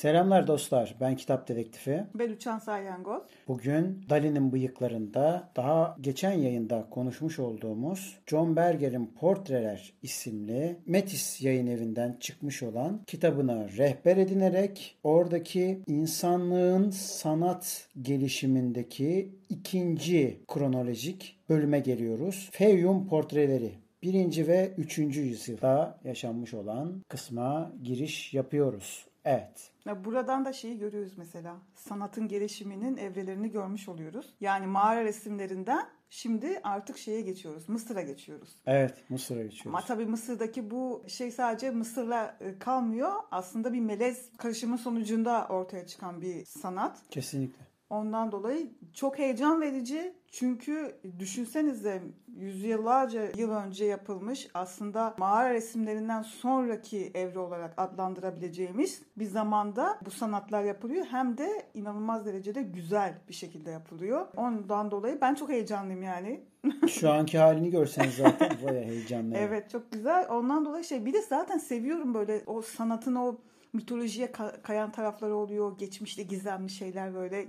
Selamlar dostlar. Ben Kitap Dedektifi. Ben Uçan Salyangoz. Bugün Dali'nin bıyıklarında daha geçen yayında konuşmuş olduğumuz John Berger'in Portreler isimli Metis yayın evinden çıkmış olan kitabına rehber edinerek oradaki insanlığın sanat gelişimindeki ikinci kronolojik bölüme geliyoruz. Feyyum Portreleri birinci ve üçüncü yüzyılda yaşanmış olan kısma giriş yapıyoruz. Evet. Ya buradan da şeyi görüyoruz mesela. Sanatın gelişiminin evrelerini görmüş oluyoruz. Yani mağara resimlerinden şimdi artık şeye geçiyoruz. Mısır'a geçiyoruz. Evet Mısır'a geçiyoruz. Ama tabii Mısır'daki bu şey sadece Mısır'la e, kalmıyor. Aslında bir melez karışımı sonucunda ortaya çıkan bir sanat. Kesinlikle. Ondan dolayı çok heyecan verici. Çünkü düşünsenize yüzyıllarca yıl önce yapılmış aslında mağara resimlerinden sonraki evre olarak adlandırabileceğimiz bir zamanda bu sanatlar yapılıyor. Hem de inanılmaz derecede güzel bir şekilde yapılıyor. Ondan dolayı ben çok heyecanlıyım yani. Şu anki halini görseniz zaten baya heyecanlı. Evet çok güzel. Ondan dolayı şey bir de zaten seviyorum böyle o sanatın o mitolojiye kayan tarafları oluyor. Geçmişte gizemli şeyler böyle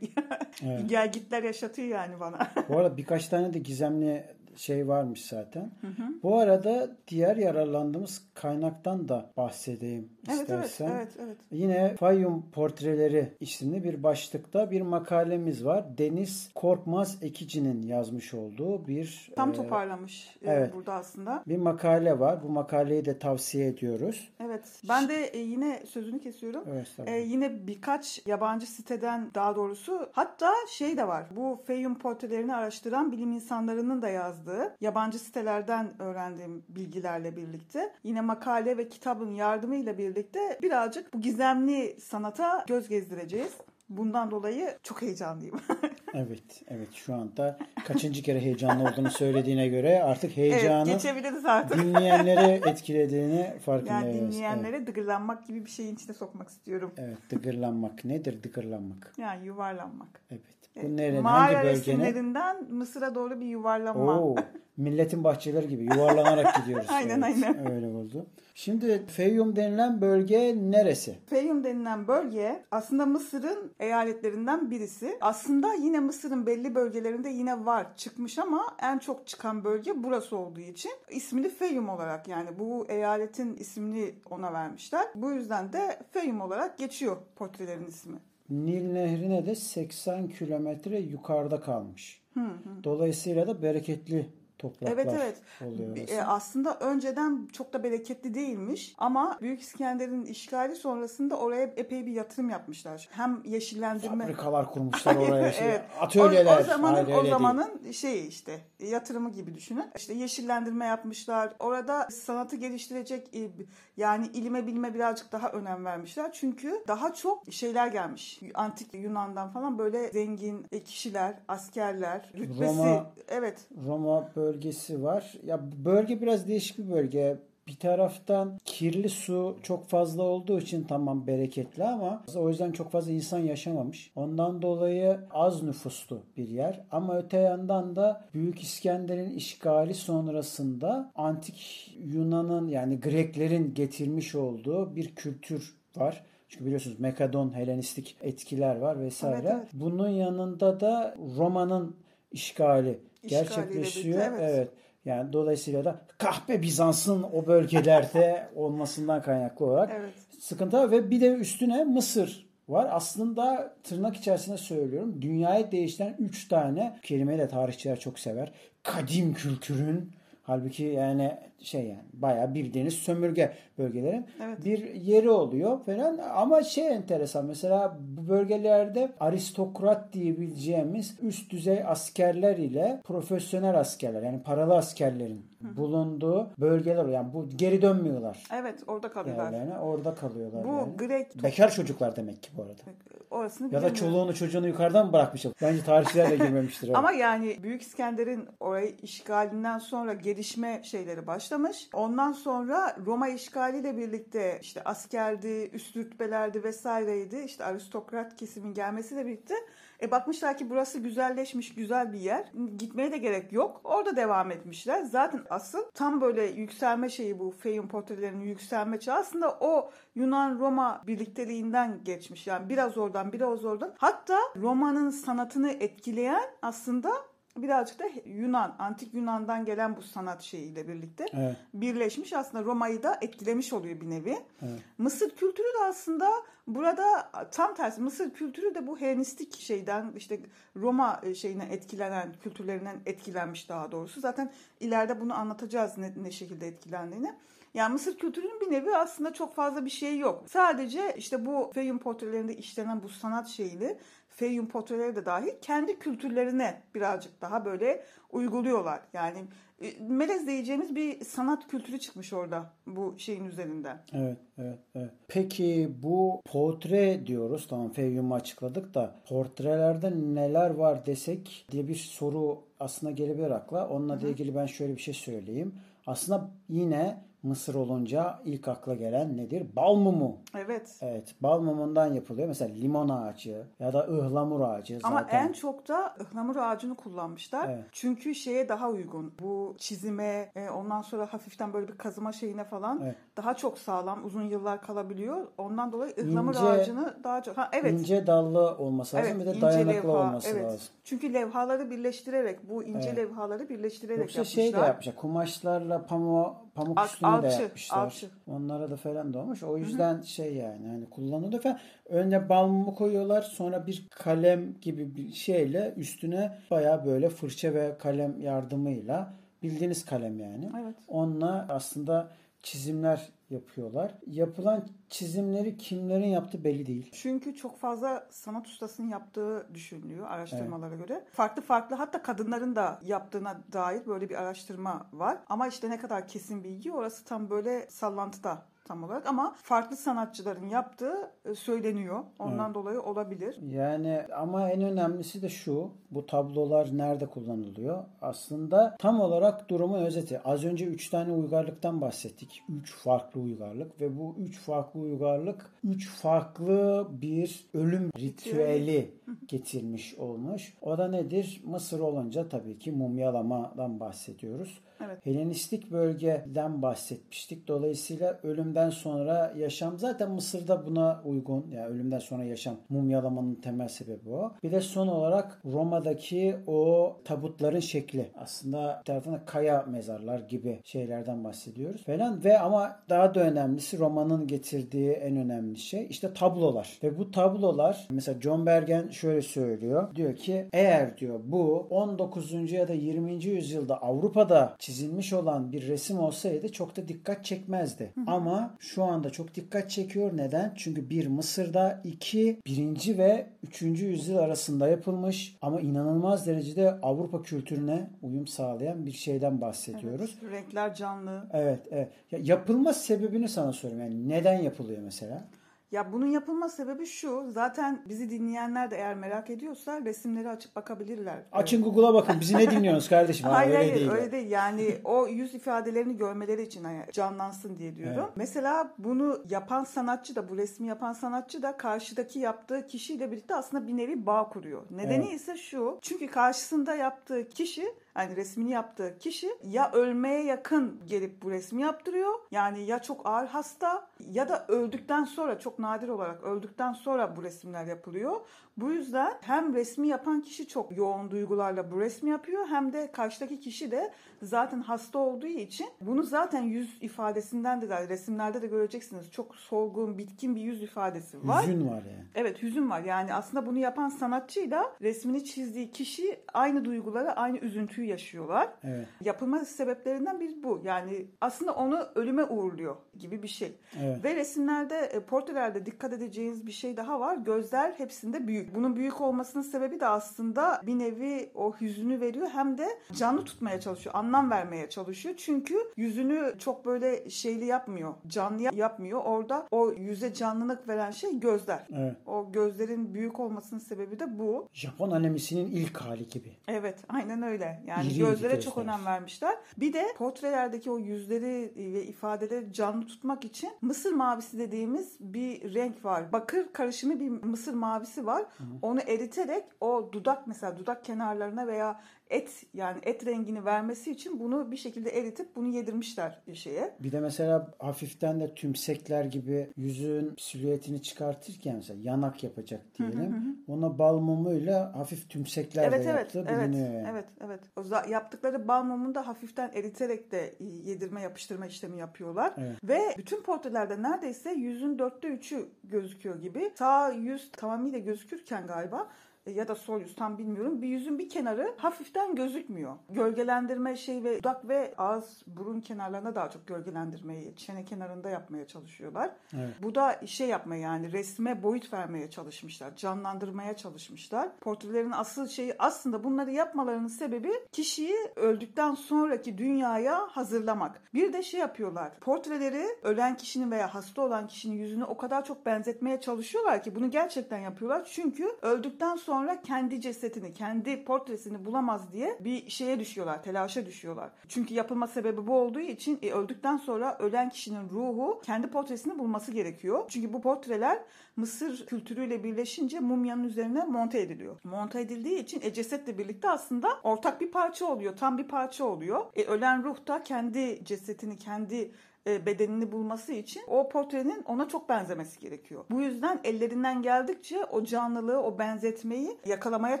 evet. gel gitler yaşatıyor yani bana. Bu arada birkaç tane de gizemli şey varmış zaten. Hı hı. Bu arada diğer yararlandığımız kaynaktan da bahsedeyim evet, istersen. Evet, evet, evet. Yine Fayyum Portreleri isimli bir başlıkta bir makalemiz var. Deniz Korkmaz Ekici'nin yazmış olduğu bir... Tam e, toparlamış e, evet, burada aslında. Bir makale var. Bu makaleyi de tavsiye ediyoruz. Evet. Ben de e, yine sözünü kesiyorum. Evet, e, yine birkaç yabancı siteden daha doğrusu hatta şey de var. Bu Fayyum portrelerini araştıran bilim insanlarının da yazdığı yabancı sitelerden öğrendiğim bilgilerle birlikte yine makale ve kitabın yardımıyla birlikte birazcık bu gizemli sanata göz gezdireceğiz. Bundan dolayı çok heyecanlıyım. evet, evet şu anda kaçıncı kere heyecanlı olduğunu söylediğine göre artık heyecanı evet, geçebiliriz artık. dinleyenleri etkilediğini farkındayız. Yani dinleyenlere evet. dıgırlanmak gibi bir şeyin içine sokmak istiyorum. Evet, dıgırlanmak nedir dıgırlanmak? Yani yuvarlanmak. Evet. Bu nerenin, Mağara resimlerinden Mısır'a doğru bir yuvarlanma. Oo, milletin bahçeleri gibi yuvarlanarak gidiyoruz. aynen evet, aynen. Öyle oldu. Şimdi Feyyum denilen bölge neresi? Feyyum denilen bölge aslında Mısır'ın eyaletlerinden birisi. Aslında yine Mısır'ın belli bölgelerinde yine var çıkmış ama en çok çıkan bölge burası olduğu için ismini Feyyum olarak yani bu eyaletin ismini ona vermişler. Bu yüzden de Feyyum olarak geçiyor portrelerin ismi. Nil Nehri'ne de 80 kilometre yukarıda kalmış. Hı hı. Dolayısıyla da bereketli topraklar evet, evet. oluyor. E, aslında önceden çok da bereketli değilmiş ama Büyük İskender'in işgali sonrasında oraya epey bir yatırım yapmışlar. Hem yeşillendirme fabrikalar kurmuşlar oraya. Şey, evet. Atölyeler. O, o zamanın o zamanın değil. şeyi işte yatırımı gibi düşünün. İşte yeşillendirme yapmışlar. Orada sanatı geliştirecek e, yani ilime bilime birazcık daha önem vermişler. Çünkü daha çok şeyler gelmiş. Antik Yunan'dan falan böyle zengin kişiler, askerler, rütbesi. Roma, evet. Roma bölgesi var. Ya bölge biraz değişik bir bölge. Bir taraftan kirli su çok fazla olduğu için tamam bereketli ama o yüzden çok fazla insan yaşamamış. Ondan dolayı az nüfuslu bir yer. Ama öte yandan da Büyük İskender'in işgali sonrasında antik Yunan'ın yani Greklerin getirmiş olduğu bir kültür var. Çünkü biliyorsunuz Mekadon, Helenistik etkiler var vesaire. Evet, evet. Bunun yanında da Roma'nın işgali gerçekleşiyor. Evet. evet. Yani dolayısıyla da kahpe Bizans'ın o bölgelerde olmasından kaynaklı olarak evet. sıkıntı var. Ve bir de üstüne Mısır var. Aslında tırnak içerisinde söylüyorum. Dünyayı değiştiren 3 tane kelimeyi de tarihçiler çok sever. Kadim kültürün Halbuki yani şey yani bayağı bildiğiniz sömürge bölgeleri evet. bir yeri oluyor falan ama şey enteresan mesela bu bölgelerde aristokrat diyebileceğimiz üst düzey askerler ile profesyonel askerler yani paralı askerlerin Hı. bulunduğu bölgeler yani bu geri dönmüyorlar. Evet orada kalıyorlar. Yani orada kalıyorlar. Bu yani. Grek bekar çocuklar demek ki bu arada. orasını Ya da çoluğunu çocuğunu yukarıdan mı bırakmış? Bence tarihçiler de girmemiştir. Ama yani Büyük İskender'in orayı işgalinden sonra gelişme şeyleri başlamış. Ondan sonra Roma işgaliyle birlikte işte askerdi, üst rütbelerdi vesaireydi. İşte aristokrat kesimin gelmesiyle birlikte e bakmışlar ki burası güzelleşmiş, güzel bir yer. Gitmeye de gerek yok. Orada devam etmişler. Zaten asıl tam böyle yükselme şeyi bu Feyun portrelerinin yükselme çağı aslında o Yunan-Roma birlikteliğinden geçmiş. Yani biraz oradan biraz oradan. Hatta Roma'nın sanatını etkileyen aslında birazcık da Yunan, antik Yunan'dan gelen bu sanat şeyiyle birlikte evet. birleşmiş. Aslında Roma'yı da etkilemiş oluyor bir nevi. Evet. Mısır kültürü de aslında burada tam tersi. Mısır kültürü de bu Helenistik şeyden işte Roma e, şeyine etkilenen, kültürlerinden etkilenmiş daha doğrusu. Zaten ileride bunu anlatacağız ne, ne şekilde etkilendiğini. Yani Mısır kültürünün bir nevi aslında çok fazla bir şey yok. Sadece işte bu Feyum portrelerinde işlenen bu sanat şeyini Feyyum portreleri de dahil kendi kültürlerine birazcık daha böyle uyguluyorlar. Yani e, melez diyeceğimiz bir sanat kültürü çıkmış orada bu şeyin üzerinden. Evet, evet, evet. Peki bu portre diyoruz. Tamam Feyyum'u açıkladık da portrelerde neler var desek diye bir soru aslında gelebilir akla. Onunla Hı-hı. ilgili ben şöyle bir şey söyleyeyim. Aslında yine Mısır olunca ilk akla gelen nedir? Bal mumu. Evet. Evet. Bal mumundan yapılıyor. Mesela limon ağacı ya da ıhlamur ağacı. Ama zaten. en çok da ıhlamur ağacını kullanmışlar. Evet. Çünkü şeye daha uygun. Bu çizime e, ondan sonra hafiften böyle bir kazıma şeyine falan evet. daha çok sağlam uzun yıllar kalabiliyor. Ondan dolayı ıhlamur ince, ağacını daha çok... Ha, evet. İnce dallı olması lazım. Evet, bir de dayanıklı levha, olması evet. lazım. Çünkü levhaları birleştirerek bu ince evet. levhaları birleştirerek Yoksa yapmışlar. şey de yapmışlar. Kumaşlarla pamuğu pamuk Al, üstüne alçı, de yapmışlar. Alçı. Onlara da falan da olmuş. O yüzden Hı-hı. şey yani hani kullanılıyor falan. Önce balmumu koyuyorlar. Sonra bir kalem gibi bir şeyle üstüne baya böyle fırça ve kalem yardımıyla bildiğiniz kalem yani. Evet. Onunla aslında çizimler yapıyorlar. Yapılan çizimleri kimlerin yaptığı belli değil. Çünkü çok fazla sanat ustasının yaptığı düşünülüyor araştırmalara evet. göre. Farklı farklı hatta kadınların da yaptığına dair böyle bir araştırma var. Ama işte ne kadar kesin bilgi orası tam böyle sallantıda tam olarak ama farklı sanatçıların yaptığı e, söyleniyor. Ondan evet. dolayı olabilir. Yani ama en önemlisi de şu. Bu tablolar nerede kullanılıyor? Aslında tam olarak durumun özeti. Az önce 3 tane uygarlıktan bahsettik. 3 farklı uygarlık ve bu 3 farklı uygarlık 3 farklı bir ölüm ritüeli getirmiş olmuş. O da nedir? Mısır olunca tabii ki mumyalamadan bahsediyoruz. Evet. Helenistik bölgeden bahsetmiştik. Dolayısıyla ölümden sonra yaşam zaten Mısır'da buna uygun. Yani ölümden sonra yaşam mumyalamanın temel sebebi o. Bir de son olarak Roma'daki o tabutların şekli. Aslında bir tarafında kaya mezarlar gibi şeylerden bahsediyoruz falan ve ama daha da önemlisi Roma'nın getirdiği en önemli şey işte tablolar. Ve bu tablolar mesela John Bergen şöyle söylüyor. Diyor ki eğer diyor bu 19. ya da 20. yüzyılda Avrupa'da çizilmiş olan bir resim olsaydı çok da dikkat çekmezdi. Hı. Ama şu anda çok dikkat çekiyor. Neden? Çünkü bir Mısır'da iki birinci ve üçüncü yüzyıl arasında yapılmış ama inanılmaz derecede Avrupa kültürüne uyum sağlayan bir şeyden bahsediyoruz. Evet, renkler canlı. Evet, evet. Ya, yapılma sebebini sana soruyorum. Yani neden yapılıyor mesela? Ya bunun yapılma sebebi şu. Zaten bizi dinleyenler de eğer merak ediyorsa resimleri açıp bakabilirler. Açın Google'a bakın. Bizi ne dinliyorsunuz kardeşim? hayır öyle hayır değil öyle değil. Yani o yüz ifadelerini görmeleri için hani canlansın diye diyorum. Evet. Mesela bunu yapan sanatçı da bu resmi yapan sanatçı da karşıdaki yaptığı kişiyle birlikte aslında bir nevi bağ kuruyor. Nedeni evet. ise şu. Çünkü karşısında yaptığı kişi yani resmini yaptığı kişi ya ölmeye yakın gelip bu resmi yaptırıyor. Yani ya çok ağır hasta ya da öldükten sonra çok nadir olarak öldükten sonra bu resimler yapılıyor. Bu yüzden hem resmi yapan kişi çok yoğun duygularla bu resmi yapıyor hem de karşıdaki kişi de zaten hasta olduğu için bunu zaten yüz ifadesinden de resimlerde de göreceksiniz. Çok solgun, bitkin bir yüz ifadesi var. Hüzün var yani. Evet hüzün var. Yani aslında bunu yapan sanatçıyla resmini çizdiği kişi aynı duyguları, aynı üzüntüyü yaşıyorlar. Evet. Yapılma sebeplerinden bir bu. Yani aslında onu ölüme uğurluyor gibi bir şey. Evet. Ve resimlerde, e, portrelerde dikkat edeceğiniz bir şey daha var. Gözler hepsinde büyük. Bunun büyük olmasının sebebi de aslında bir nevi o hüzünü veriyor hem de canlı tutmaya çalışıyor. Anlam vermeye çalışıyor. Çünkü yüzünü çok böyle şeyli yapmıyor. Canlı yapmıyor. Orada o yüze canlılık veren şey gözler. Evet. O gözlerin büyük olmasının sebebi de bu. Japon animesinin ilk hali gibi. Evet, aynen öyle. Yani İri gözlere gözler. çok önem vermişler. Bir de portrelerdeki o yüzleri ve ifadeleri canlı tutmak için Mısır mavisi dediğimiz bir renk var. Bakır karışımı bir Mısır mavisi var. Onu eriterek o dudak mesela dudak kenarlarına veya et yani et rengini vermesi için bunu bir şekilde eritip bunu yedirmişler bir şeye. Bir de mesela hafiften de tümsekler gibi yüzün silüetini çıkartırken mesela yanak yapacak diyelim. Hı hı hı. Ona bal mumuyla hafif tümsekler evet, de evet, yaptı evet, biliniyor yani. Evet evet. O yaptıkları bal mumunu da hafiften eriterek de yedirme yapıştırma işlemi yapıyorlar. Evet. Ve bütün portrelerde neredeyse yüzün dörtte üçü gözüküyor gibi. Sağ yüz tamamıyla gözükürken galiba ya da sol yüz tam bilmiyorum. Bir yüzün bir kenarı hafiften gözükmüyor. Gölgelendirme şey ve dudak ve ağız burun kenarlarına daha çok gölgelendirmeyi çene kenarında yapmaya çalışıyorlar. Evet. Bu da şey yapma yani resme boyut vermeye çalışmışlar. Canlandırmaya çalışmışlar. Portrelerin asıl şeyi aslında bunları yapmalarının sebebi kişiyi öldükten sonraki dünyaya hazırlamak. Bir de şey yapıyorlar. Portreleri ölen kişinin veya hasta olan kişinin yüzünü o kadar çok benzetmeye çalışıyorlar ki bunu gerçekten yapıyorlar. Çünkü öldükten sonra sonra kendi cesetini, kendi portresini bulamaz diye bir şeye düşüyorlar, telaşa düşüyorlar. Çünkü yapılma sebebi bu olduğu için e, öldükten sonra ölen kişinin ruhu kendi portresini bulması gerekiyor. Çünkü bu portreler Mısır kültürüyle birleşince mumyanın üzerine monte ediliyor. Monte edildiği için e, cesetle birlikte aslında ortak bir parça oluyor, tam bir parça oluyor. E, ölen ruh da kendi cesetini, kendi bedenini bulması için o portrenin ona çok benzemesi gerekiyor. Bu yüzden ellerinden geldikçe o canlılığı, o benzetmeyi yakalamaya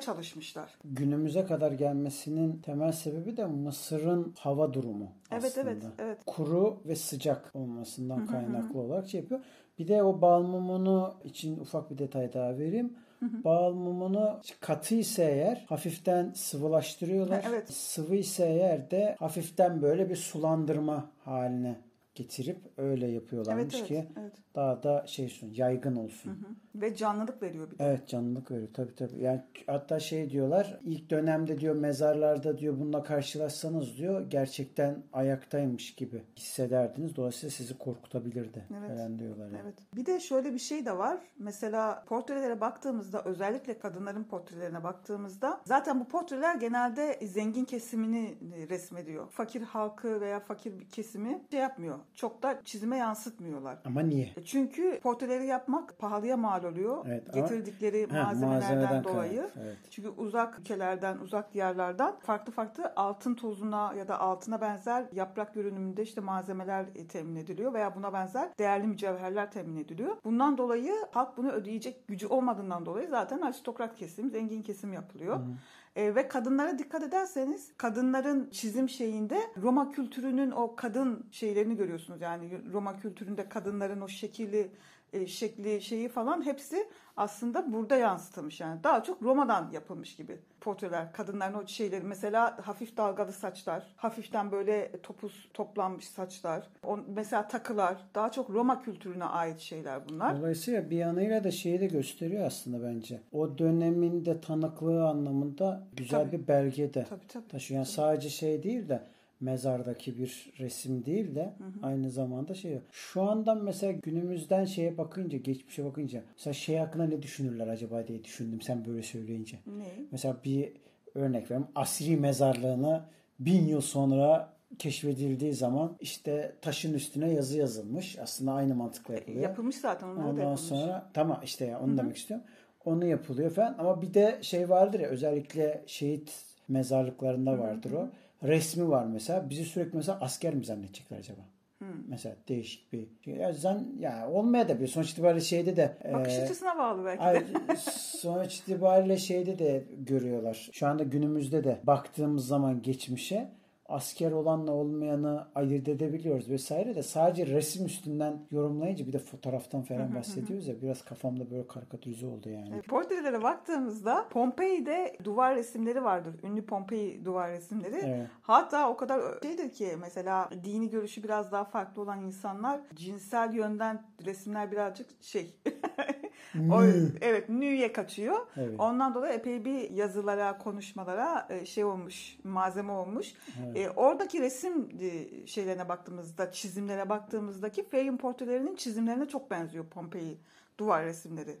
çalışmışlar. Günümüze kadar gelmesinin temel sebebi de Mısır'ın hava durumu evet, aslında. Evet, evet, Kuru ve sıcak olmasından kaynaklı olarak şey yapıyor. Bir de o bal mumunu için ufak bir detay daha vereyim. Bal mumunu katı ise eğer hafiften sıvılaştırıyorlar. evet. Sıvı ise eğer de hafiften böyle bir sulandırma haline getirip öyle yapıyorlarmış evet, evet, ki evet. daha da şey olsun, yaygın olsun. Hı hı. Ve canlılık veriyor bir de. Evet canlılık veriyor tabii tabii. Yani hatta şey diyorlar ilk dönemde diyor mezarlarda diyor bununla karşılaşsanız diyor gerçekten ayaktaymış gibi hissederdiniz. Dolayısıyla sizi korkutabilirdi evet. falan diyorlar. Yani. Evet. Bir de şöyle bir şey de var. Mesela portrelere baktığımızda özellikle kadınların portrelerine baktığımızda zaten bu portreler genelde zengin kesimini resmediyor. Fakir halkı veya fakir bir kesimi şey yapmıyor. Çok da çizime yansıtmıyorlar. Ama niye? E çünkü portreleri yapmak pahalıya mal oluyor. Evet, Getirdikleri ama, malzemelerden dolayı. evet. Çünkü uzak ülkelerden, uzak diyarlardan farklı farklı altın tozuna ya da altına benzer yaprak görünümünde işte malzemeler e, temin ediliyor veya buna benzer değerli mücevherler temin ediliyor. Bundan dolayı halk bunu ödeyecek gücü olmadığından dolayı zaten aristokrat kesim, zengin kesim yapılıyor. Hı. E, ve kadınlara dikkat ederseniz kadınların çizim şeyinde Roma kültürünün o kadın şeylerini görüyorsunuz. Yani Roma kültüründe kadınların o şekilli e, şekli şeyi falan hepsi aslında burada yansıtılmış yani. Daha çok Roma'dan yapılmış gibi portreler. Kadınların o şeyleri mesela hafif dalgalı saçlar, hafiften böyle topuz toplanmış saçlar. Mesela takılar daha çok Roma kültürüne ait şeyler bunlar. Dolayısıyla bir yanıyla da şeyi de gösteriyor aslında bence. O dönemin de tanıklığı anlamında güzel tabii. bir belge de tabii, tabii, taşıyor. Yani tabii. sadece şey değil de mezardaki bir resim değil de hı hı. aynı zamanda şey. Şu andan mesela günümüzden şeye bakınca, geçmişe bakınca mesela şey hakkında ne düşünürler acaba diye düşündüm sen böyle söyleyince. Ne? Mesela bir örnek vereyim. Asri mezarlığına bin yıl sonra keşfedildiği zaman işte taşın üstüne yazı yazılmış. Aslında aynı mantıkla yapılıyor. Yapılmış zaten onlar Ondan da yapılmış. sonra tamam işte ya onu Hı-hı. demek istiyorum. Onu yapılıyor falan ama bir de şey vardır ya özellikle şehit mezarlıklarında vardır Hı-hı. o resmi var mesela. Bizi sürekli mesela asker mi zannedecekler acaba? Hmm. Mesela değişik bir şey. Ya zan ya olmaya da bir sonuç itibariyle şeyde de bakış e, açısına bağlı belki de. sonuç itibariyle şeyde de görüyorlar. Şu anda günümüzde de baktığımız zaman geçmişe asker olanla olmayanı ayırt edebiliyoruz vesaire de sadece resim üstünden yorumlayınca bir de fotoğraftan falan bahsediyoruz ya biraz kafamda böyle karikatürize oldu yani. Portrelere baktığımızda Pompei'de duvar resimleri vardır. Ünlü Pompei duvar resimleri. Evet. Hatta o kadar şeydir ki mesela dini görüşü biraz daha farklı olan insanlar cinsel yönden resimler birazcık şey o, evet nüye kaçıyor. Evet. Ondan dolayı epey bir yazılara, konuşmalara e, şey olmuş, malzeme olmuş. Evet. E, oradaki resim e, şeylerine baktığımızda, çizimlere baktığımızdaki Fayum portrelerinin çizimlerine çok benziyor Pompei duvar resimleri.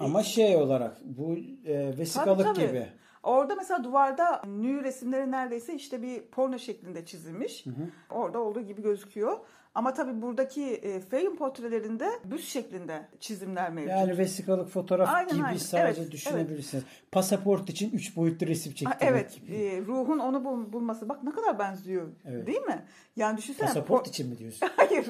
Ama e, şey olarak bu e, vesikalık tabii, tabii. gibi. Orada mesela duvarda nü resimleri neredeyse işte bir porno şeklinde çizilmiş. Hı hı. Orada olduğu gibi gözüküyor. Ama tabii buradaki e, Fayum portrelerinde büst şeklinde çizimler mevcut. Yani vesikalık fotoğraf aynen, gibi aynen. sadece evet, düşünebilirsiniz. Evet. Pasaport için 3 boyutlu resim çektirmek Evet. E, ruhun onu bul- bulması. Bak ne kadar benziyor. Evet. Değil mi? Yani düşünsene. Pasaport po- için mi diyorsun? Hayır.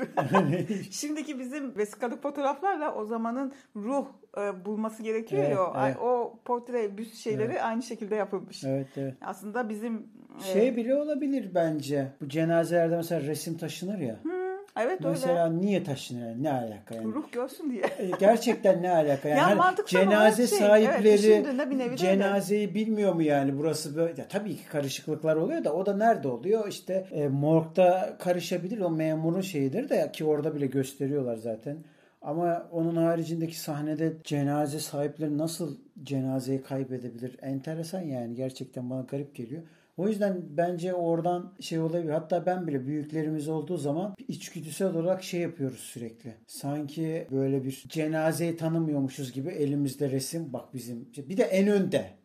Şimdiki bizim vesikalık fotoğraflarla o zamanın ruh e, bulması gerekiyor evet, ya. Evet. O portre büst şeyleri evet. aynı şekilde yapılmış. Evet, evet. Aslında bizim şey e, bile olabilir bence. Bu cenazelerde mesela resim taşınır ya. Hı Evet Mesela öyle. niye taşınıyor? Ne alaka yani? Ruh görsün diye. E, gerçekten ne alaka? Yani ya hani cenaze şey, sahipleri evet, cenazeyi bilmiyor mu yani burası böyle? Ya, tabii ki karışıklıklar oluyor da o da nerede oluyor? İşte e, morgda karışabilir o memurun şeyidir de ki orada bile gösteriyorlar zaten. Ama onun haricindeki sahnede cenaze sahipleri nasıl cenazeyi kaybedebilir? Enteresan yani gerçekten bana garip geliyor. O yüzden bence oradan şey olabilir. Hatta ben bile büyüklerimiz olduğu zaman içgüdüsel olarak şey yapıyoruz sürekli. Sanki böyle bir cenazeyi tanımıyormuşuz gibi elimizde resim. Bak bizim bir de en önde.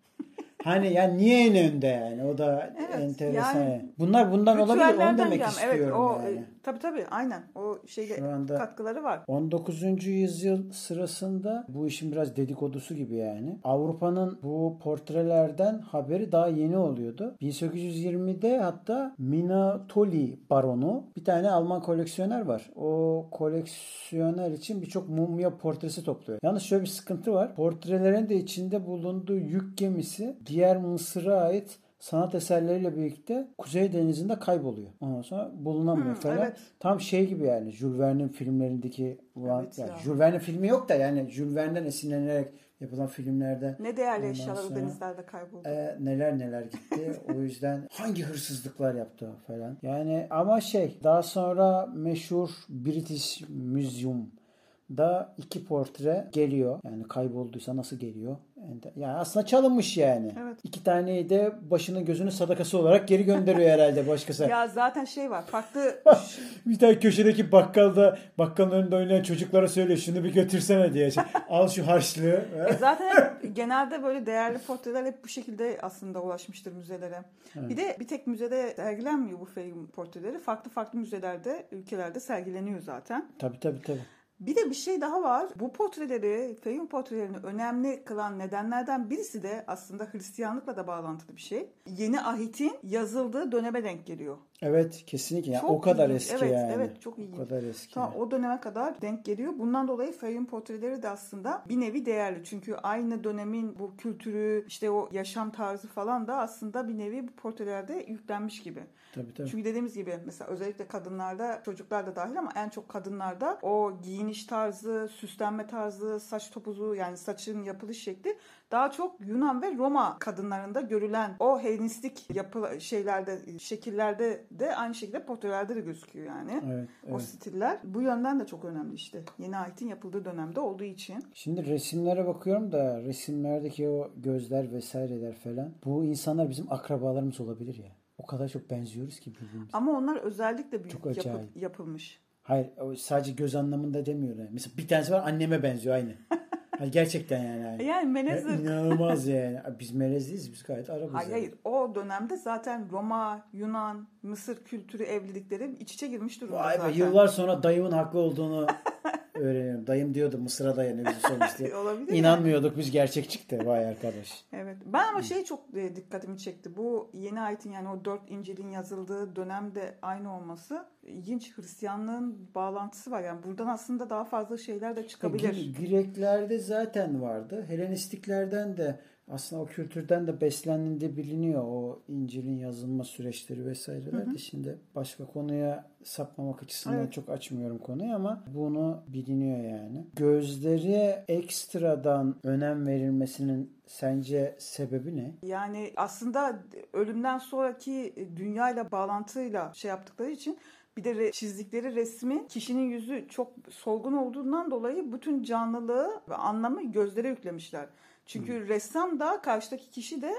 Hani yani niye en önde yani? O da evet, enteresan. Yani, Bunlar bundan olabilir onu demek gelme. istiyorum evet, o, yani. Tabii tabii aynen. O şeyde Şu anda katkıları var. 19. yüzyıl sırasında bu işin biraz dedikodusu gibi yani. Avrupa'nın bu portrelerden haberi daha yeni oluyordu. 1820'de hatta Minatoli baronu bir tane Alman koleksiyoner var. O koleksiyoner için birçok mumya portresi topluyor. Yalnız şöyle bir sıkıntı var. Portrelerin de içinde bulunduğu yük gemisi diğer Mısır'a ait sanat eserleriyle birlikte Kuzey Denizi'nde kayboluyor. Ondan sonra bulunamıyor hmm, falan. Evet. Tam şey gibi yani Jules Verne'in filmlerindeki evet yani ya. Jules Verne'in filmi yok da yani Jules Verne'den esinlenerek yapılan filmlerde. Ne değerli eşyalar denizlerde kayboldu. E, neler neler gitti. o yüzden hangi hırsızlıklar yaptı falan. Yani ama şey daha sonra meşhur British Museum da iki portre geliyor. Yani kaybolduysa nasıl geliyor? Yani aslında çalınmış yani. Evet. İki taneyi de başının gözünün sadakası olarak geri gönderiyor herhalde başkası. ya zaten şey var farklı. bir tane köşedeki bakkalda bakkalın önünde oynayan çocuklara söylüyor şunu bir götürsene diye. Al şu harçlığı. e zaten hep, genelde böyle değerli portreler hep bu şekilde aslında ulaşmıştır müzelere. Evet. Bir de bir tek müzede sergilenmiyor bu film portreleri. Farklı farklı müzelerde, ülkelerde sergileniyor zaten. Tabii tabii tabii. Bir de bir şey daha var. Bu portreleri, Feyun portrelerini önemli kılan nedenlerden birisi de aslında Hristiyanlıkla da bağlantılı bir şey. Yeni ahitin yazıldığı döneme denk geliyor. Evet kesinlikle. Yani o kadar ilginç. eski evet, yani. Evet çok ilginç. O kadar eski. Tamam, o döneme kadar denk geliyor. Bundan dolayı Feyun portreleri de aslında bir nevi değerli. Çünkü aynı dönemin bu kültürü, işte o yaşam tarzı falan da aslında bir nevi bu portrelerde yüklenmiş gibi. Tabii, tabii. Çünkü dediğimiz gibi mesela özellikle kadınlarda, çocuklar da dahil ama en çok kadınlarda o giyiniş tarzı, süslenme tarzı, saç topuzu yani saçın yapılış şekli daha çok Yunan ve Roma kadınlarında görülen o Helenistik yapı şeylerde, şekillerde de aynı şekilde portrelerde de gözüküyor yani. Evet, evet. O stiller. Bu yönden de çok önemli işte. Yeni aitin yapıldığı dönemde olduğu için. Şimdi resimlere bakıyorum da resimlerdeki o gözler vesaireler falan. Bu insanlar bizim akrabalarımız olabilir ya. O kadar çok benziyoruz ki birbirimize. Ama onlar özellikle büyük çok yapı, yapılmış. Hayır sadece göz anlamında demiyorum. Mesela bir tanesi var anneme benziyor aynı. Hayır, gerçekten yani. Yani Menezir. İnanılmaz yani. Biz melezliyiz. Biz gayet Arabız. Hayır, yani. hayır. O dönemde zaten Roma, Yunan, Mısır kültürü evlilikleri iç içe girmiş durumda Vay zaten. Be, yıllar sonra dayımın haklı olduğunu öğreniyorum. Dayım diyordu Mısır'a dayanıyor bizi sonuçta. Olabilir İnanmıyorduk yani. biz gerçek çıktı. Vay arkadaş. Evet. Ben ama şey çok e, dikkatimi çekti. Bu yeni ayetin yani o dört İncil'in yazıldığı dönemde aynı olması ilginç Hristiyanlığın bağlantısı var. Yani buradan aslında daha fazla şeyler de çıkabilir. Greklerde zaten vardı. Helenistiklerden de aslında o kültürden de beslendiğinde biliniyor o İncil'in yazılma süreçleri vesaireler de şimdi başka konuya sapmamak açısından evet. çok açmıyorum konuyu ama bunu biliniyor yani. Gözleri ekstradan önem verilmesinin sence sebebi ne? Yani aslında ölümden sonraki dünyayla bağlantıyla şey yaptıkları için bir de çizdikleri resmi kişinin yüzü çok solgun olduğundan dolayı bütün canlılığı ve anlamı gözlere yüklemişler. Çünkü hmm. ressam da karşıdaki kişi de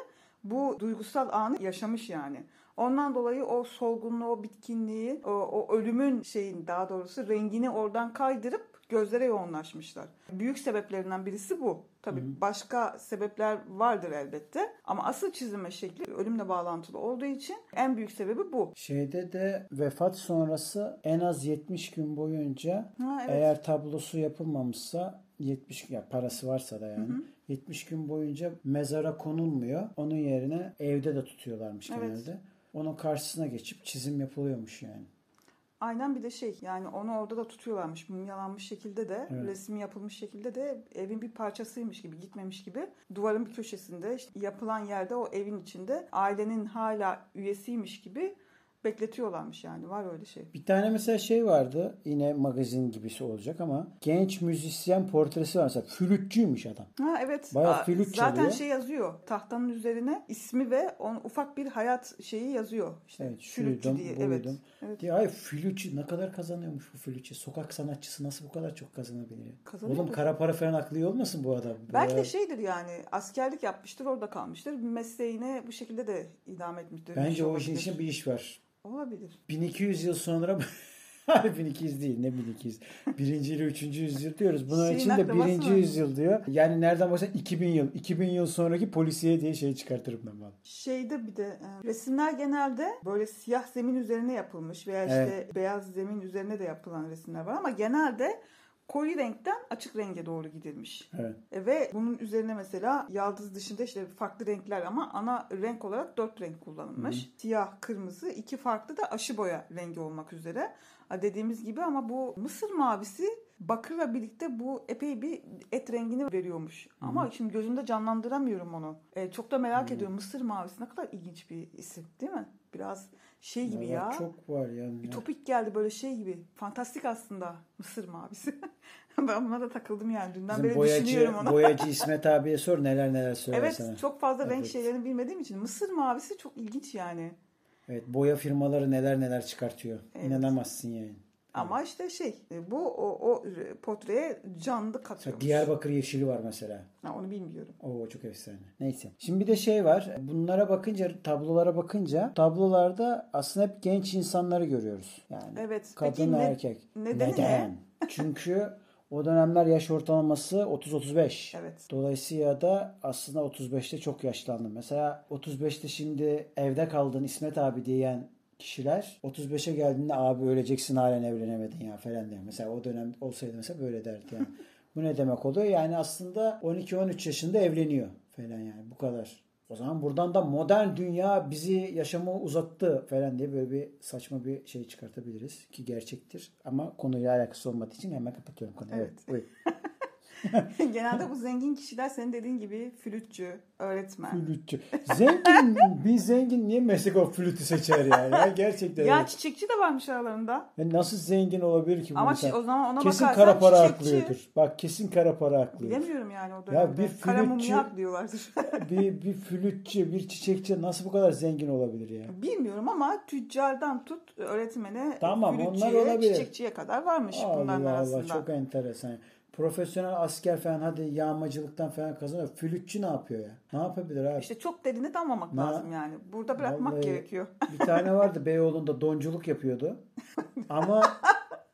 bu duygusal anı yaşamış yani. Ondan dolayı o solgunluğu, o bitkinliği, o, o ölümün şeyin daha doğrusu rengini oradan kaydırıp gözlere yoğunlaşmışlar. Büyük sebeplerinden birisi bu. Tabii Hı-hı. başka sebepler vardır elbette ama asıl çizilme şekli ölümle bağlantılı olduğu için en büyük sebebi bu. Şeyde de vefat sonrası en az 70 gün boyunca ha, evet. eğer tablosu yapılmamışsa 70 ya parası varsa da yani Hı-hı. 70 gün boyunca mezara konulmuyor. Onun yerine evde de tutuyorlarmış evet. genelde. Onun karşısına geçip çizim yapılıyormuş yani. Aynen bir de şey yani onu orada da tutuyorlarmış mumyalanmış şekilde de evet. resmi yapılmış şekilde de evin bir parçasıymış gibi gitmemiş gibi duvarın bir köşesinde işte yapılan yerde o evin içinde ailenin hala üyesiymiş gibi bekletiyorlarmış yani var öyle şey. Bir tane mesela şey vardı yine magazin gibisi olacak ama genç müzisyen portresi var mesela flütçüymüş adam. Ha evet. Bayağı flüt Zaten çalıyor. şey yazıyor tahtanın üzerine ismi ve on, ufak bir hayat şeyi yazıyor. İşte evet, flütçü diye. Evet. evet. Diye, ay flütçü ne kadar kazanıyormuş bu flütçü. Sokak sanatçısı nasıl bu kadar çok kazanabiliyor? Oğlum kara para falan aklı olmasın bu adam. Belki de şeydir yani askerlik yapmıştır orada kalmıştır. Mesleğine bu şekilde de idame etmiştir. Bence o işin için bir iş var. Olabilir. 1200 yıl sonra 1200 değil ne 1200. Birinci ile üçüncü yüzyıl diyoruz. Bunun Şeyin için de birinci yüzyıl diyor. Yani nereden baksan 2000 yıl. 2000 yıl sonraki polisiye diye şey çıkartırım ben bana. Şeyde bir de e, resimler genelde böyle siyah zemin üzerine yapılmış veya işte evet. beyaz zemin üzerine de yapılan resimler var ama genelde koyu renkten açık renge doğru gidilmiş. Evet. E, ve bunun üzerine mesela yaldız dışında işte farklı renkler ama ana renk olarak dört renk kullanılmış. Hı-hı. Siyah, kırmızı, iki farklı da aşı boya rengi olmak üzere. Dediğimiz gibi ama bu Mısır mavisi bakırla birlikte bu epey bir et rengini veriyormuş. Hı-hı. Ama şimdi gözümde canlandıramıyorum onu. E, çok da merak Hı-hı. ediyorum. Mısır mavisi ne kadar ilginç bir isim değil mi? Biraz şey gibi ya. Çok var yani. Ütopik geldi böyle şey gibi. Fantastik aslında Mısır mavisi. ben buna da takıldım yani. Dünden Bizim beri boyacı, düşünüyorum onu. boyacı İsmet abiye sor neler neler söyler evet, sana. Evet çok fazla evet. renk şeylerini bilmediğim için. Mısır mavisi çok ilginç yani. Evet boya firmaları neler neler çıkartıyor. Evet. İnanamazsın yani. Ama işte şey e, bu o, o portreye canlı katıyormuş. Diyarbakır yeşili var mesela. Ha, onu bilmiyorum. O çok efsane. Neyse. Şimdi bir de şey var. Bunlara bakınca tablolara bakınca tablolarda aslında hep genç insanları görüyoruz. Yani evet. kadın Peki, erkek. Ne, nedeni Neden? Ne? Çünkü o dönemler yaş ortalaması 30-35. Evet. Dolayısıyla da aslında 35'te çok yaşlandım. Mesela 35'te şimdi evde kaldın İsmet abi diyen kişiler 35'e geldiğinde abi öleceksin halen evlenemedin ya falan diyor. Mesela o dönem olsaydı mesela böyle derdi yani. bu ne demek oluyor? Yani aslında 12-13 yaşında evleniyor falan yani bu kadar. O zaman buradan da modern dünya bizi yaşamı uzattı falan diye böyle bir saçma bir şey çıkartabiliriz ki gerçektir. Ama konuyla alakası olmadığı için hemen kapatıyorum konuyu. Evet. evet Genelde bu zengin kişiler senin dediğin gibi flütçü, öğretmen. Flütçü. Zengin, bir zengin niye meslek o flütü seçer ya? ya gerçekten. ya çiçekçi de varmış aralarında. Yani nasıl zengin olabilir ki bu Ama insan? o zaman ona kesin kara para çiçekçi. aklıyordur. Bak kesin kara para aklıyordur. Bilemiyorum yani o dönemde. Ya bir flütçü, kara aklıyorlardır. bir, bir flütçü, bir çiçekçi nasıl bu kadar zengin olabilir ya? Bilmiyorum ama tüccardan tut öğretmene, tamam, onlar olabilir. çiçekçiye kadar varmış Allah bunların Allah, arasında. çok enteresan profesyonel asker falan hadi yağmacılıktan falan kazanıyor. Flütçü ne yapıyor ya? Ne yapabilir abi? İşte çok derini damlamak ne? lazım yani. Burada bırakmak Vallahi gerekiyor. bir tane vardı Beyoğlu'nda donculuk yapıyordu. Ama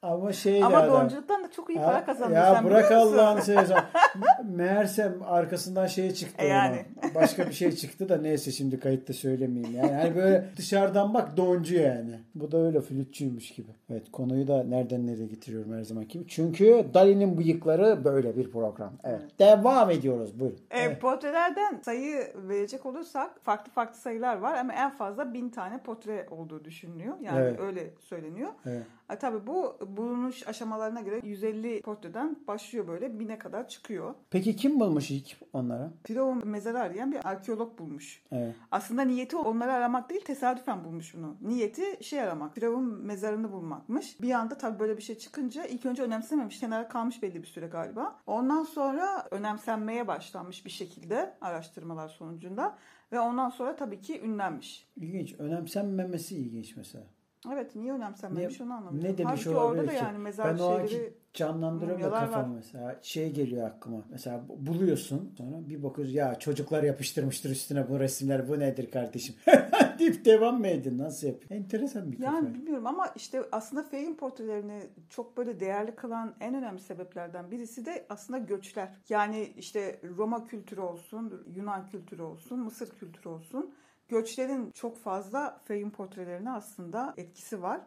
ama şey Ama donculuktan da çok iyi para kazanıyor. Ya bırak Allah'ını seversen. Meğersem arkasından şey çıktı. E yani. Ona. Başka bir şey çıktı da neyse şimdi kayıtta söylemeyeyim. Yani, yani böyle dışarıdan bak doncu yani. Bu da öyle flütçüymüş gibi. Evet konuyu da nereden nereye getiriyorum her zaman gibi. Çünkü Dali'nin bıyıkları böyle bir program. Evet. evet. Devam ediyoruz. Buyurun. E, evet. Portrelerden sayı verecek olursak farklı farklı sayılar var ama en fazla bin tane portre olduğu düşünülüyor. Yani evet. öyle söyleniyor. Evet. Ha, tabii bu bulunuş aşamalarına göre 150 portreden başlıyor böyle bine kadar çıkıyor. Peki kim bulmuş ilk onları? Firavun mezarı arayan bir arkeolog bulmuş. Evet. Aslında niyeti onları aramak değil tesadüfen bulmuş bunu. Niyeti şey aramak. Firavun mezarını bulmakmış. Bir anda tabii böyle bir şey çıkınca ilk önce önemsememiş. Kenara kalmış belli bir süre galiba. Ondan sonra önemsenmeye başlanmış bir şekilde araştırmalar sonucunda. Ve ondan sonra tabii ki ünlenmiş. İlginç. Önemsenmemesi ilginç mesela. Evet niye önemsenmemiş ne, onu anlamıyorum. Ne demiş Halbuki orada ki? da yani mezar ben o şeyleri canlandırıyorum da kafamı mesela. Şey geliyor aklıma. Mesela buluyorsun sonra bir bakıyoruz ya çocuklar yapıştırmıştır üstüne bu resimler bu nedir kardeşim? deyip devam mı edin? Nasıl yapıyor? Enteresan bir kafa. Yani bilmiyorum ama işte aslında Fey'in portrelerini çok böyle değerli kılan en önemli sebeplerden birisi de aslında göçler. Yani işte Roma kültürü olsun, Yunan kültürü olsun, Mısır kültürü olsun. Göçlerin çok fazla Fey'in portrelerine aslında etkisi var.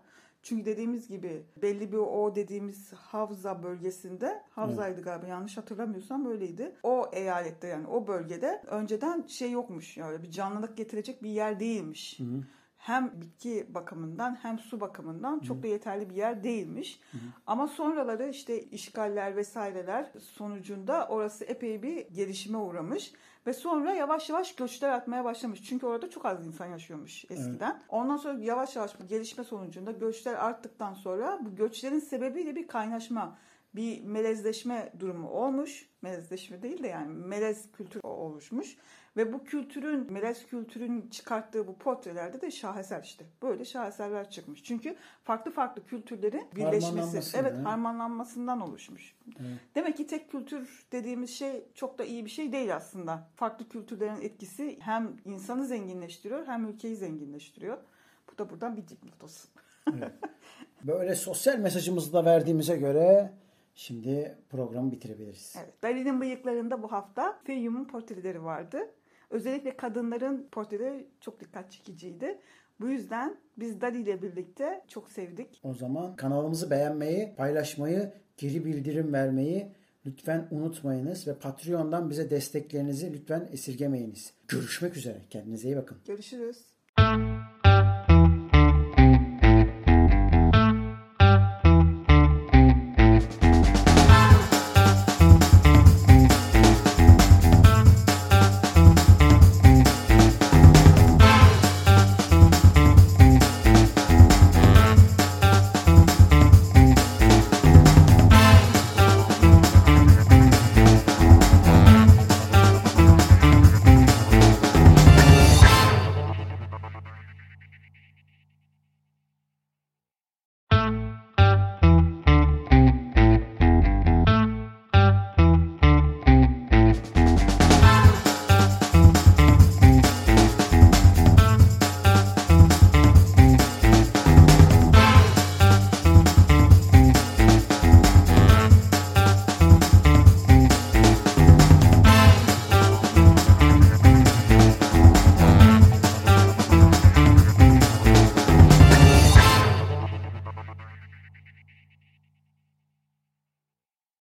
Çünkü dediğimiz gibi belli bir o dediğimiz Havza bölgesinde Havza'ydı evet. galiba yanlış hatırlamıyorsam böyleydi. O eyalette yani o bölgede önceden şey yokmuş yani bir canlılık getirecek bir yer değilmiş. Hı hı hem bitki bakımından hem su bakımından çok Hı. da yeterli bir yer değilmiş. Hı. Ama sonraları işte işgaller vesaireler sonucunda orası epey bir gelişime uğramış. Ve sonra yavaş yavaş göçler artmaya başlamış. Çünkü orada çok az insan yaşıyormuş eskiden. Evet. Ondan sonra yavaş yavaş bu gelişme sonucunda göçler arttıktan sonra bu göçlerin sebebiyle bir kaynaşma bir melezleşme durumu olmuş. Melezleşme değil de yani melez kültür oluşmuş. Ve bu kültürün, melez kültürün çıkarttığı bu portrelerde de şaheser işte. Böyle şaheserler çıkmış. Çünkü farklı farklı kültürlerin birleşmesi, evet he? harmanlanmasından oluşmuş. Evet. Demek ki tek kültür dediğimiz şey çok da iyi bir şey değil aslında. Farklı kültürlerin etkisi hem insanı zenginleştiriyor hem ülkeyi zenginleştiriyor. Bu da buradan bir dipnot olsun. evet. Böyle sosyal mesajımızı da verdiğimize göre Şimdi programı bitirebiliriz. Evet. Dali'nin bıyıklarında bu hafta Feyyum'un portreleri vardı. Özellikle kadınların portreleri çok dikkat çekiciydi. Bu yüzden biz Dali ile birlikte çok sevdik. O zaman kanalımızı beğenmeyi, paylaşmayı, geri bildirim vermeyi lütfen unutmayınız ve Patreon'dan bize desteklerinizi lütfen esirgemeyiniz. Görüşmek üzere. Kendinize iyi bakın. Görüşürüz.